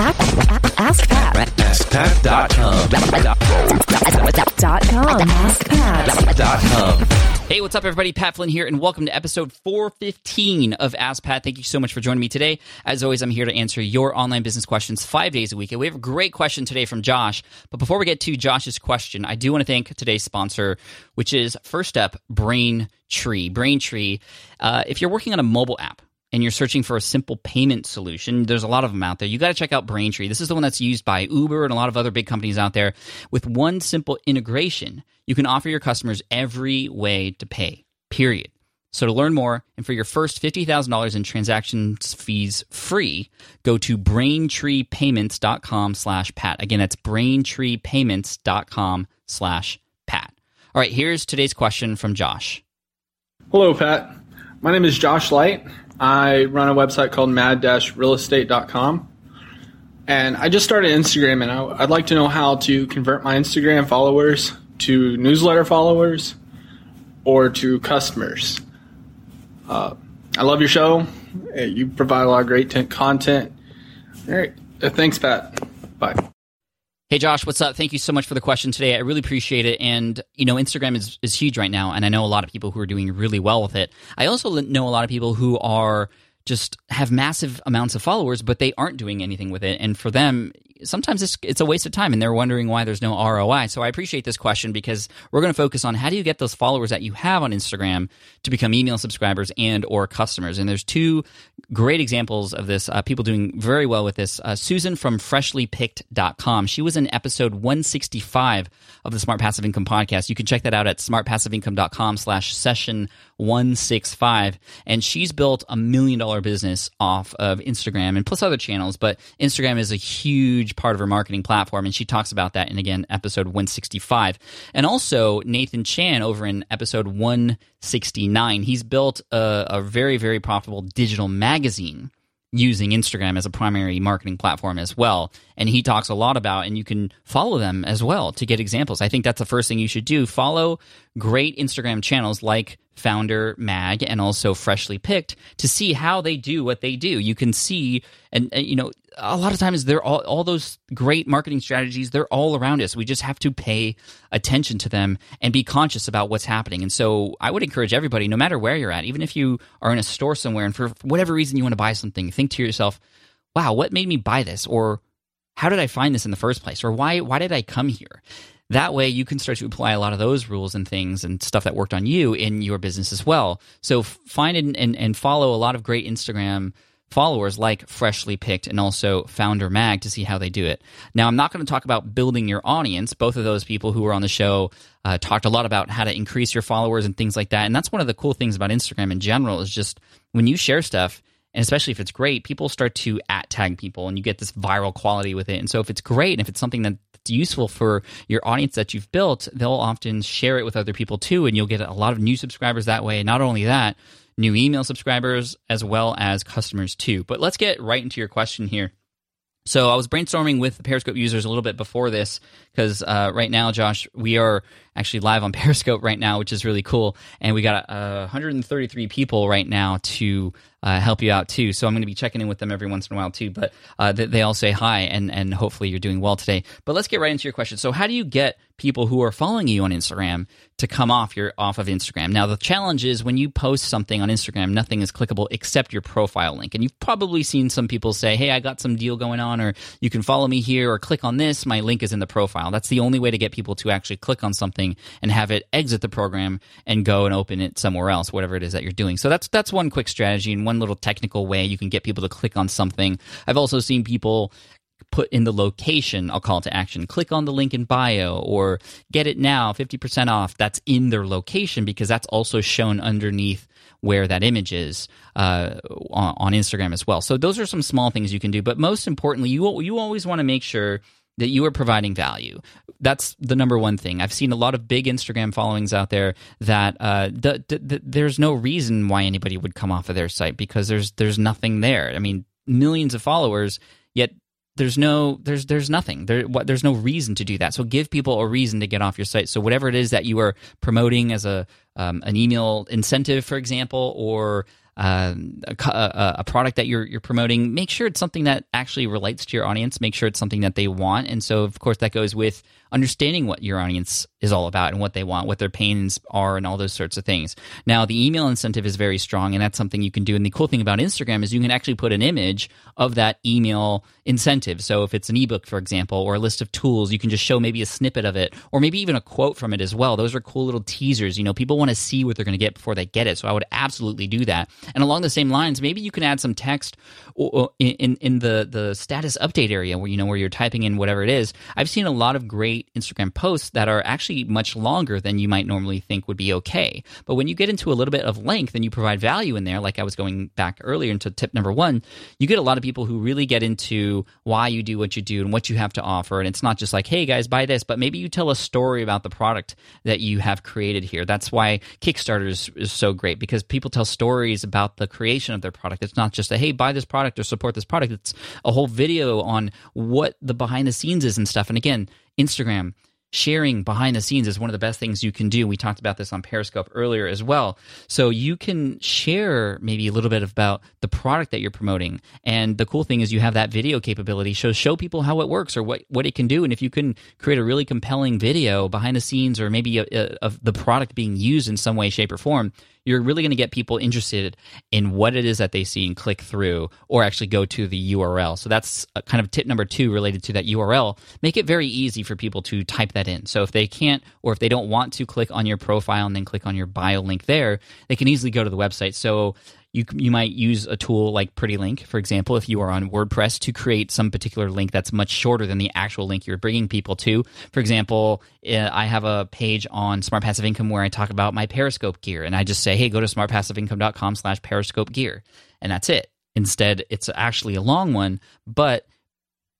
Ask Pat. AskPat.com. Dot com. Ask Pat. Dot com. Hey, what's up, everybody? Pat Flynn here, and welcome to episode 415 of Ask Pat. Thank you so much for joining me today. As always, I'm here to answer your online business questions five days a week. And we have a great question today from Josh. But before we get to Josh's question, I do want to thank today's sponsor, which is First Step Braintree. Braintree, uh, if you're working on a mobile app, and you're searching for a simple payment solution, there's a lot of them out there. You got to check out Braintree. This is the one that's used by Uber and a lot of other big companies out there. With one simple integration, you can offer your customers every way to pay, period. So to learn more and for your first $50,000 in transaction fees free, go to braintreepayments.com slash pat. Again, that's braintreepayments.com slash pat. All right, here's today's question from Josh. Hello, Pat. My name is Josh Light. I run a website called mad-realestate.com. And I just started Instagram, and I, I'd like to know how to convert my Instagram followers to newsletter followers or to customers. Uh, I love your show. Uh, You provide a lot of great content. All right. Uh, thanks, Pat. Bye. Hey Josh, what's up? Thank you so much for the question today. I really appreciate it. And you know, Instagram is is huge right now, and I know a lot of people who are doing really well with it. I also know a lot of people who are just have massive amounts of followers, but they aren't doing anything with it. And for them, sometimes it's it's a waste of time, and they're wondering why there's no ROI. So I appreciate this question because we're going to focus on how do you get those followers that you have on Instagram to become email subscribers and or customers. And there's two great examples of this. Uh, people doing very well with this. Uh, Susan from FreshlyPicked.com. She was in episode 165 of the Smart Passive Income podcast. You can check that out at smartpassiveincome.com slash session 165. And she's built a million dollar business off of Instagram and plus other channels. But Instagram is a huge part of her marketing platform. And she talks about that in, again, episode 165. And also Nathan Chan over in episode 169. He's built a, a very, very profitable digital magazine using Instagram as a primary marketing platform as well. And he talks a lot about, and you can follow them as well to get examples. I think that's the first thing you should do. Follow great Instagram channels like Founder Mag and also Freshly Picked to see how they do what they do. You can see, and, and you know, a lot of times they're all, all those great marketing strategies, they're all around us. We just have to pay attention to them and be conscious about what's happening. And so I would encourage everybody, no matter where you're at, even if you are in a store somewhere and for whatever reason you want to buy something, think to yourself, wow, what made me buy this? Or how did I find this in the first place? Or why why did I come here? That way you can start to apply a lot of those rules and things and stuff that worked on you in your business as well. So find and, and, and follow a lot of great Instagram followers like Freshly Picked and also Founder Mag to see how they do it. Now, I'm not going to talk about building your audience. Both of those people who were on the show uh, talked a lot about how to increase your followers and things like that. And that's one of the cool things about Instagram in general is just when you share stuff, and especially if it's great, people start to at tag people and you get this viral quality with it. And so if it's great and if it's something that's useful for your audience that you've built, they'll often share it with other people too, and you'll get a lot of new subscribers that way. And Not only that, new email subscribers as well as customers too. But let's get right into your question here. So I was brainstorming with the Periscope users a little bit before this because uh, right now, Josh, we are actually live on Periscope right now, which is really cool, and we got uh, 133 people right now to uh, help you out too. So I'm going to be checking in with them every once in a while too. But uh, they, they all say hi, and and hopefully you're doing well today. But let's get right into your question. So how do you get people who are following you on Instagram to come off your off of Instagram? Now the challenge is when you post something on Instagram, nothing is clickable except your profile link. And you've probably seen some people say, "Hey, I got some deal going on," or "You can follow me here," or "Click on this. My link is in the profile." That's the only way to get people to actually click on something and have it exit the program and go and open it somewhere else, whatever it is that you're doing. So that's that's one quick strategy and one little technical way you can get people to click on something. I've also seen people put in the location a call to action click on the link in bio or get it now 50% off that's in their location because that's also shown underneath where that image is uh, on, on instagram as well so those are some small things you can do but most importantly you, you always want to make sure that you are providing value. That's the number one thing. I've seen a lot of big Instagram followings out there that uh, the, the, the, there's no reason why anybody would come off of their site because there's there's nothing there. I mean, millions of followers, yet there's no there's there's nothing there what there's no reason to do that so give people a reason to get off your site so whatever it is that you are promoting as a um, an email incentive for example or uh, a, a, a, product that you're you're promoting, make sure it's something that actually relates to your audience. Make sure it's something that they want, and so of course that goes with understanding what your audience is all about and what they want, what their pains are, and all those sorts of things. Now, the email incentive is very strong, and that's something you can do. And the cool thing about Instagram is you can actually put an image of that email incentive. So if it's an ebook, for example, or a list of tools, you can just show maybe a snippet of it, or maybe even a quote from it as well. Those are cool little teasers. You know, people want to see what they're going to get before they get it. So I would absolutely do that. And along the same lines, maybe you can add some text in in the the status update area where you know where you're typing in whatever it is. I've seen a lot of great Instagram posts that are actually much longer than you might normally think would be okay. But when you get into a little bit of length and you provide value in there, like I was going back earlier into tip number one, you get a lot of people who really get into why you do what you do and what you have to offer. And it's not just like, hey guys, buy this, but maybe you tell a story about the product that you have created here. That's why Kickstarter is, is so great because people tell stories about the creation of their product. It's not just a, hey, buy this product or support this product. It's a whole video on what the behind the scenes is and stuff. And again, Instagram, sharing behind the scenes is one of the best things you can do. We talked about this on Periscope earlier as well. So you can share maybe a little bit about the product that you're promoting. And the cool thing is you have that video capability. So show people how it works or what, what it can do. And if you can create a really compelling video behind the scenes or maybe of the product being used in some way, shape, or form, you're really going to get people interested in what it is that they see and click through or actually go to the URL. So that's uh, kind of tip number two related to that URL. Make it very easy for people to type that in. So if they can't or if they don't want to click on your profile and then click on your bio link there, they can easily go to the website. So you you might use a tool like Pretty Link, for example, if you are on WordPress to create some particular link that's much shorter than the actual link you're bringing people to. For example, eh, I have a page on Smart Passive Income where I talk about my Periscope gear, and I just say, "Hey, go to smartpassiveincome.com/slash Periscope gear," and that's it. Instead, it's actually a long one, but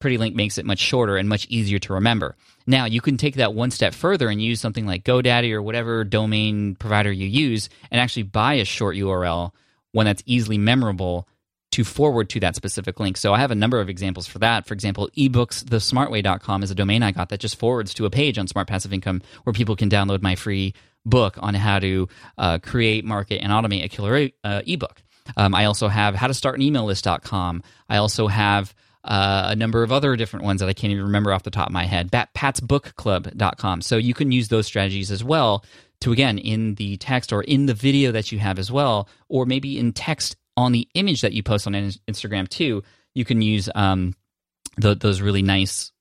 Pretty Link makes it much shorter and much easier to remember. Now, you can take that one step further and use something like GoDaddy or whatever domain provider you use and actually buy a short URL one that's easily memorable to forward to that specific link. So I have a number of examples for that. For example, ebooksthesmartway.com is a domain I got that just forwards to a page on Smart Passive Income where people can download my free book on how to uh, create, market, and automate a killer uh, ebook. Um, I also have how to start an email list.com. I also have uh, a number of other different ones that I can't even remember off the top of my head. patsbookclub.com. So you can use those strategies as well to again in the text or in the video that you have as well, or maybe in text on the image that you post on Instagram too. You can use um, the, those really nice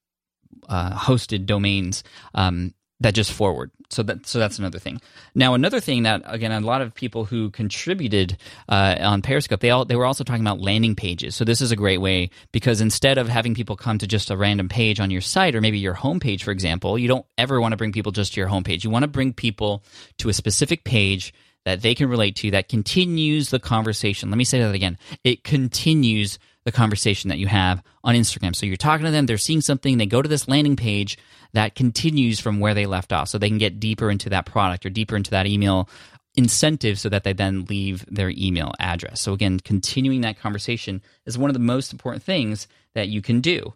uh, hosted domains um, that just forward. So that so that's another thing. Now another thing that again a lot of people who contributed uh, on Periscope they all they were also talking about landing pages. So this is a great way because instead of having people come to just a random page on your site or maybe your homepage for example, you don't ever want to bring people just to your homepage. You want to bring people to a specific page that they can relate to that continues the conversation. Let me say that again. It continues the conversation that you have on Instagram. So you're talking to them, they're seeing something, they go to this landing page that continues from where they left off. So they can get deeper into that product or deeper into that email incentive so that they then leave their email address. So again, continuing that conversation is one of the most important things that you can do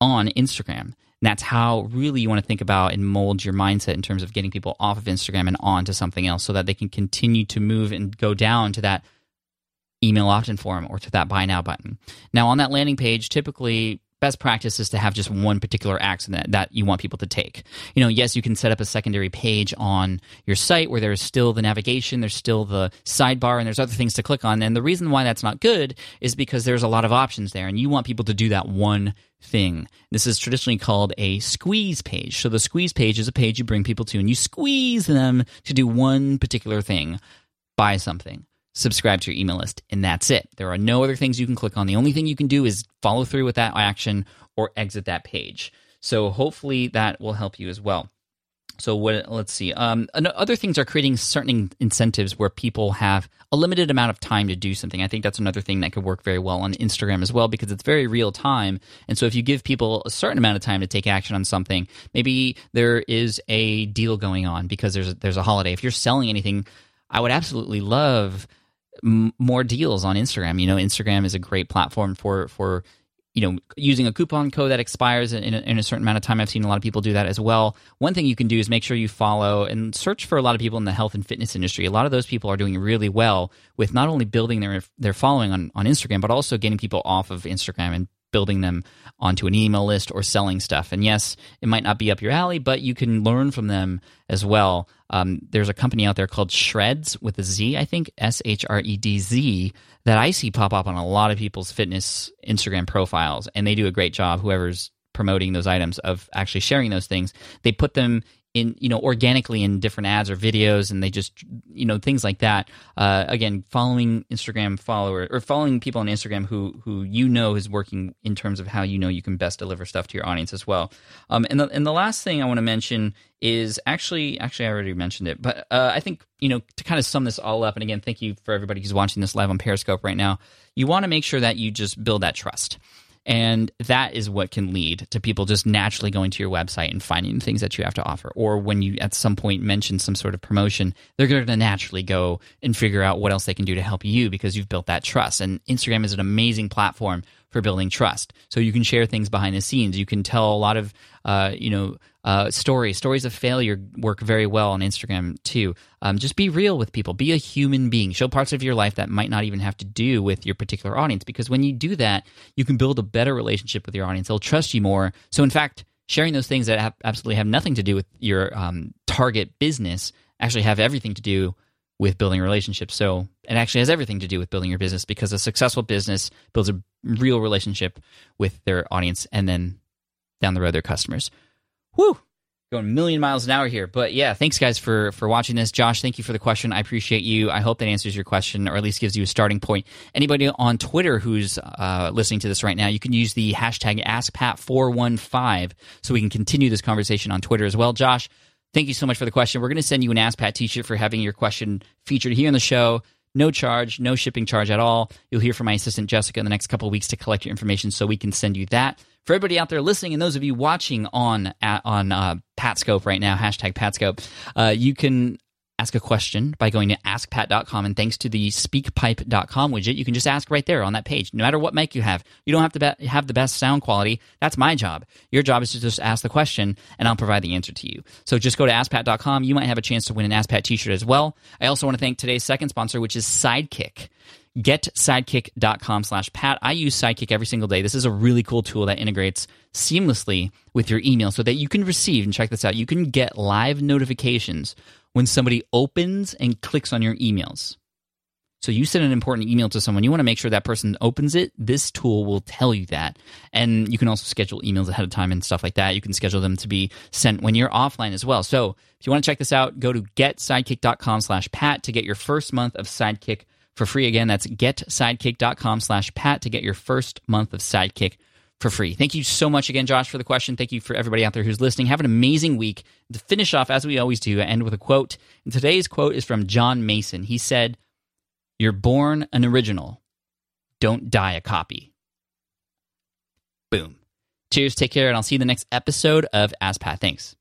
on Instagram. And that's how really you want to think about and mold your mindset in terms of getting people off of Instagram and onto something else so that they can continue to move and go down to that email opt-in form or to that buy now button. Now on that landing page, typically best practice is to have just one particular action that, that you want people to take. You know, yes, you can set up a secondary page on your site where there's still the navigation, there's still the sidebar, and there's other things to click on. And the reason why that's not good is because there's a lot of options there, and you want people to do that one thing. This is traditionally called a squeeze page. So the squeeze page is a page you bring people to, and you squeeze them to do one particular thing buy something subscribe to your email list, and that's it. There are no other things you can click on. The only thing you can do is follow through with that action or exit that page. So hopefully that will help you as well. So what? Let's see. Um, other things are creating certain incentives where people have a limited amount of time to do something. I think that's another thing that could work very well on Instagram as well because it's very real time. And so if you give people a certain amount of time to take action on something, maybe there is a deal going on because there's there's a holiday. If you're selling anything, I would absolutely love m- more deals on Instagram. You know, Instagram is a great platform for for you know, using a coupon code that expires in a, in a certain amount of time. I've seen a lot of people do that as well. One thing you can do is make sure you follow and search for a lot of people in the health and fitness industry. A lot of those people are doing really well with not only building their their following on, on Instagram, but also getting people off of Instagram and building them onto an email list or selling stuff. And yes, it might not be up your alley, but you can learn from them as well. Um, there's a company out there called Shreds with a Z, I think, S H R E D Z, that I see pop up on a lot of people's fitness Instagram profiles. And they do a great job, whoever's promoting those items, of actually sharing those things. They put them in you know organically in different ads or videos and they just you know things like that. Uh, again following instagram follower or following people on instagram who who you know is working in terms of how you know you can best deliver stuff to your audience as well. Um, and the and the last thing i want to mention is actually actually i already mentioned it but uh, i think you know to kind of sum this all up and again thank you for everybody who's watching this live on periscope right now you want to make sure that you just build that trust and that is what can lead to people just naturally going to your website and finding things that you have to offer. Or when you at some point mention some sort of promotion, they're going to naturally go and figure out what else they can do to help you because you've built that trust. And Instagram is an amazing platform for building trust. So you can share things behind the scenes. You can tell a lot of, uh, you know, uh, stories. Stories of failure work very well on Instagram too. Um, just be real with people. Be a human being. Show parts of your life that might not even have to do with your particular audience. Because when you do that, you can build a better relationship with your audience. They'll trust you more. So in fact, sharing those things that have absolutely have nothing to do with your um, target business actually have everything to do with building relationships. So it actually has everything to do with building your business because a successful business builds a real relationship with their audience and then down the road their customers. Whew. Going a million miles an hour here. But yeah, thanks guys for for watching this. Josh, thank you for the question. I appreciate you. I hope that answers your question or at least gives you a starting point. Anybody on Twitter who's uh, listening to this right now, you can use the hashtag AskPat415 so we can continue this conversation on Twitter as well. Josh, Thank you so much for the question. We're going to send you an Ask Pat t-shirt for having your question featured here on the show. No charge, no shipping charge at all. You'll hear from my assistant Jessica in the next couple weeks to collect your information so we can send you that. For everybody out there listening and those of you watching on on uh, Patscope right now, hashtag Patscope, uh, you can ask a question by going to askpat.com. And thanks to the speakpipe.com widget, you can just ask right there on that page, no matter what mic you have. You don't have to be- have the best sound quality. That's my job. Your job is to just ask the question and I'll provide the answer to you. So just go to askpat.com. You might have a chance to win an AskPat t shirt as well. I also want to thank today's second sponsor, which is Sidekick getsidekick.com slash pat i use sidekick every single day this is a really cool tool that integrates seamlessly with your email so that you can receive and check this out you can get live notifications when somebody opens and clicks on your emails. So you send an important email to someone, you want to make sure that person opens it. This tool will tell you that. And you can also schedule emails ahead of time and stuff like that. You can schedule them to be sent when you're offline as well. So if you want to check this out, go to getsidekick.com slash pat to get your first month of Sidekick for free. Again, that's getsidekick.com slash pat to get your first month of Sidekick for free. Thank you so much again, Josh, for the question. Thank you for everybody out there who's listening. Have an amazing week. To finish off, as we always do, I end with a quote. And today's quote is from John Mason. He said, You're born an original, don't die a copy. Boom. Cheers, take care, and I'll see you in the next episode of Ask Pat. Thanks.